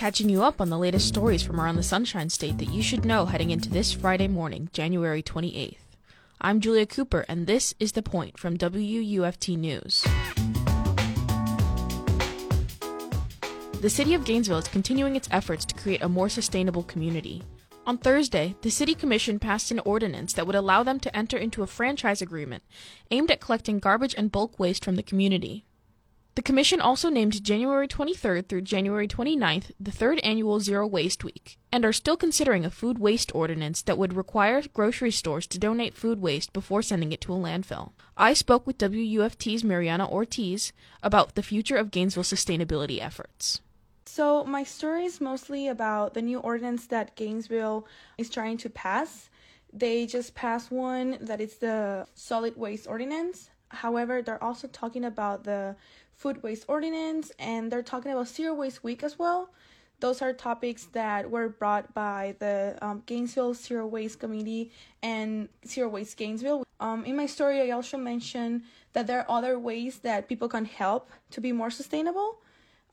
catching you up on the latest stories from around the Sunshine State that you should know heading into this Friday morning, January 28th. I'm Julia Cooper, and this is The Point from WUFT News. The City of Gainesville is continuing its efforts to create a more sustainable community. On Thursday, the City Commission passed an ordinance that would allow them to enter into a franchise agreement aimed at collecting garbage and bulk waste from the community. The Commission also named January 23rd through January 29th the third annual Zero Waste Week, and are still considering a food waste ordinance that would require grocery stores to donate food waste before sending it to a landfill. I spoke with WUFT's Mariana Ortiz about the future of Gainesville sustainability efforts. So, my story is mostly about the new ordinance that Gainesville is trying to pass. They just passed one that is the solid waste ordinance. However, they're also talking about the food waste ordinance and they're talking about zero waste week as well. Those are topics that were brought by the um, Gainesville Zero Waste Committee and Zero Waste Gainesville. Um, in my story, I also mentioned that there are other ways that people can help to be more sustainable.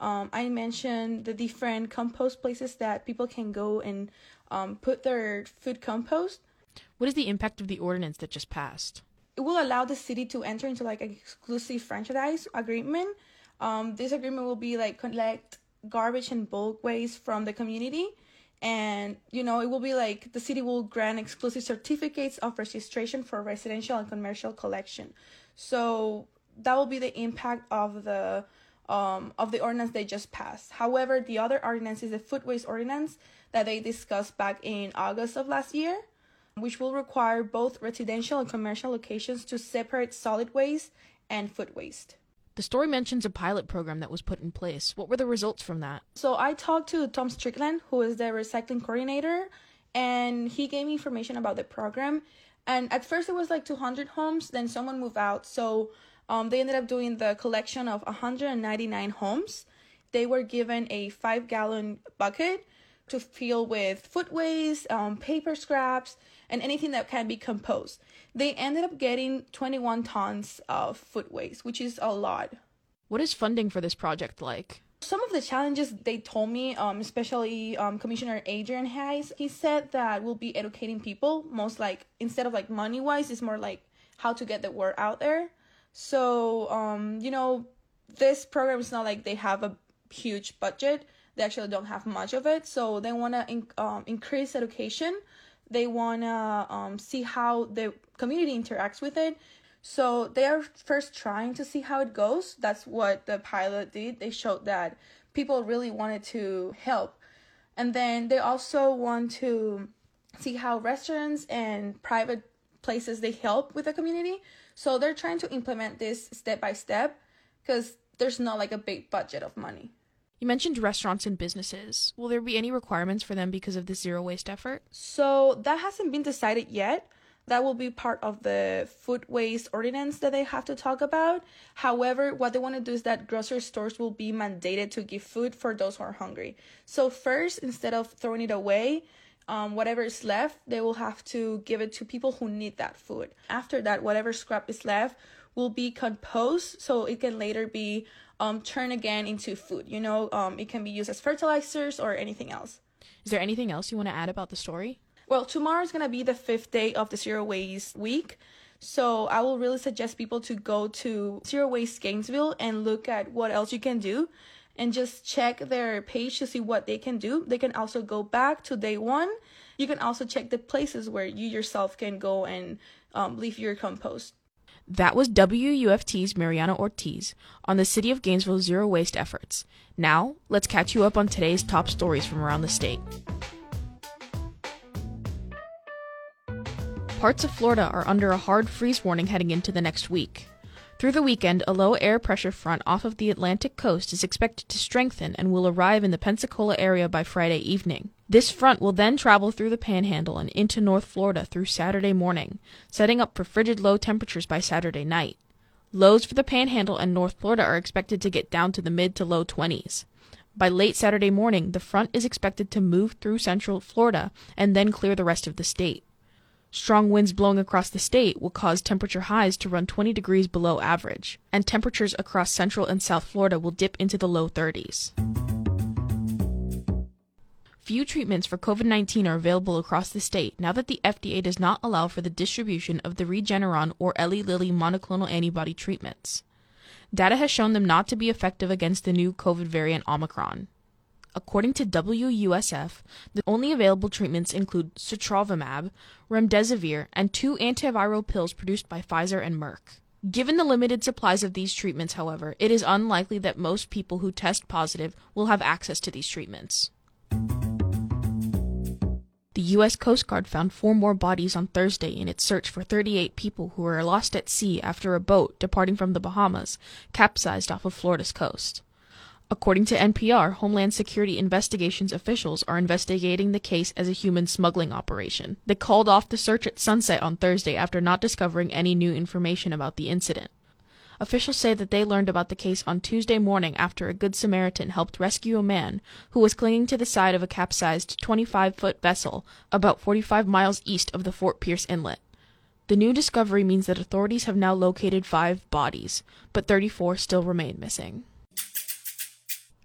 Um, I mentioned the different compost places that people can go and um, put their food compost. What is the impact of the ordinance that just passed? It will allow the city to enter into like an exclusive franchise agreement. Um, this agreement will be like collect garbage and bulk waste from the community, and you know it will be like the city will grant exclusive certificates of registration for residential and commercial collection. So that will be the impact of the um, of the ordinance they just passed. However, the other ordinance is the food waste ordinance that they discussed back in August of last year which will require both residential and commercial locations to separate solid waste and food waste. The story mentions a pilot program that was put in place. What were the results from that? So I talked to Tom Strickland, who is the recycling coordinator, and he gave me information about the program. And at first it was like 200 homes, then someone moved out. So um, they ended up doing the collection of 199 homes. They were given a five gallon bucket to fill with food waste, um, paper scraps, and anything that can be composed. They ended up getting 21 tons of food waste, which is a lot. What is funding for this project like? Some of the challenges they told me, um, especially um, Commissioner Adrian Hayes, he said that we'll be educating people. Most like instead of like money wise, it's more like how to get the word out there. So, um, you know, this program is not like they have a huge budget they actually don't have much of it. So they want to in, um, increase education. They want to um, see how the community interacts with it. So they are first trying to see how it goes. That's what the pilot did. They showed that people really wanted to help. And then they also want to see how restaurants and private places they help with the community. So they're trying to implement this step by step because there's not like a big budget of money you mentioned restaurants and businesses. Will there be any requirements for them because of the zero waste effort? So that hasn't been decided yet. That will be part of the food waste ordinance that they have to talk about. However, what they want to do is that grocery stores will be mandated to give food for those who are hungry. So, first, instead of throwing it away, um, whatever is left, they will have to give it to people who need that food. After that, whatever scrap is left will be composed so it can later be um, turn again into food. You know, um, it can be used as fertilizers or anything else. Is there anything else you want to add about the story? Well, tomorrow is going to be the fifth day of the Zero Waste Week. So I will really suggest people to go to Zero Waste Gainesville and look at what else you can do and just check their page to see what they can do. They can also go back to day one. You can also check the places where you yourself can go and um, leave your compost. That was WUFT's Mariana Ortiz on the City of Gainesville zero waste efforts. Now, let's catch you up on today's top stories from around the state. Parts of Florida are under a hard freeze warning heading into the next week. Through the weekend, a low air pressure front off of the Atlantic coast is expected to strengthen and will arrive in the Pensacola area by Friday evening. This front will then travel through the panhandle and into North Florida through Saturday morning, setting up for frigid low temperatures by Saturday night. Lows for the panhandle and North Florida are expected to get down to the mid to low 20s. By late Saturday morning, the front is expected to move through central Florida and then clear the rest of the state. Strong winds blowing across the state will cause temperature highs to run 20 degrees below average, and temperatures across central and south Florida will dip into the low 30s. Few treatments for COVID 19 are available across the state now that the FDA does not allow for the distribution of the Regeneron or Eli Lilly monoclonal antibody treatments. Data has shown them not to be effective against the new COVID variant Omicron. According to WUSF, the only available treatments include sotrovimab, remdesivir, and two antiviral pills produced by Pfizer and Merck. Given the limited supplies of these treatments, however, it is unlikely that most people who test positive will have access to these treatments. The U.S. Coast Guard found four more bodies on Thursday in its search for 38 people who were lost at sea after a boat departing from the Bahamas capsized off of Florida's coast. According to NPR, Homeland Security investigations officials are investigating the case as a human smuggling operation. They called off the search at sunset on Thursday after not discovering any new information about the incident. Officials say that they learned about the case on Tuesday morning after a Good Samaritan helped rescue a man who was clinging to the side of a capsized 25 foot vessel about 45 miles east of the Fort Pierce Inlet. The new discovery means that authorities have now located five bodies, but 34 still remain missing.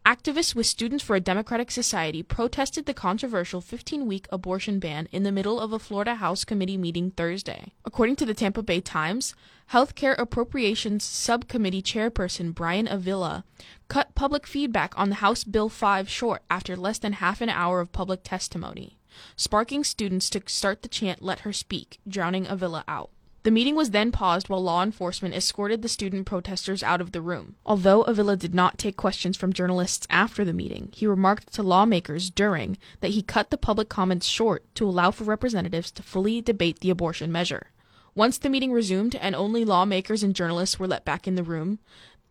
Activists with Students for a Democratic Society protested the controversial 15 week abortion ban in the middle of a Florida House committee meeting Thursday. According to the Tampa Bay Times, Healthcare Appropriations Subcommittee Chairperson Bryan Avila cut public feedback on the House Bill 5 short after less than half an hour of public testimony, sparking students to start the chant Let Her Speak, drowning Avila out. The meeting was then paused while law enforcement escorted the student protesters out of the room. Although Avila did not take questions from journalists after the meeting, he remarked to lawmakers during that he cut the public comments short to allow for representatives to fully debate the abortion measure. Once the meeting resumed and only lawmakers and journalists were let back in the room,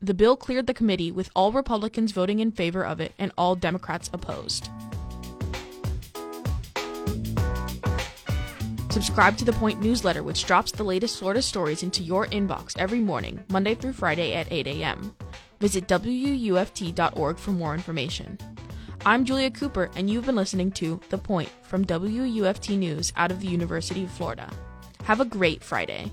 the bill cleared the committee with all Republicans voting in favor of it and all Democrats opposed. Subscribe to the Point newsletter, which drops the latest Florida stories into your inbox every morning, Monday through Friday at 8 a.m. Visit WUFT.org for more information. I'm Julia Cooper, and you've been listening to The Point from WUFT News out of the University of Florida. Have a great Friday.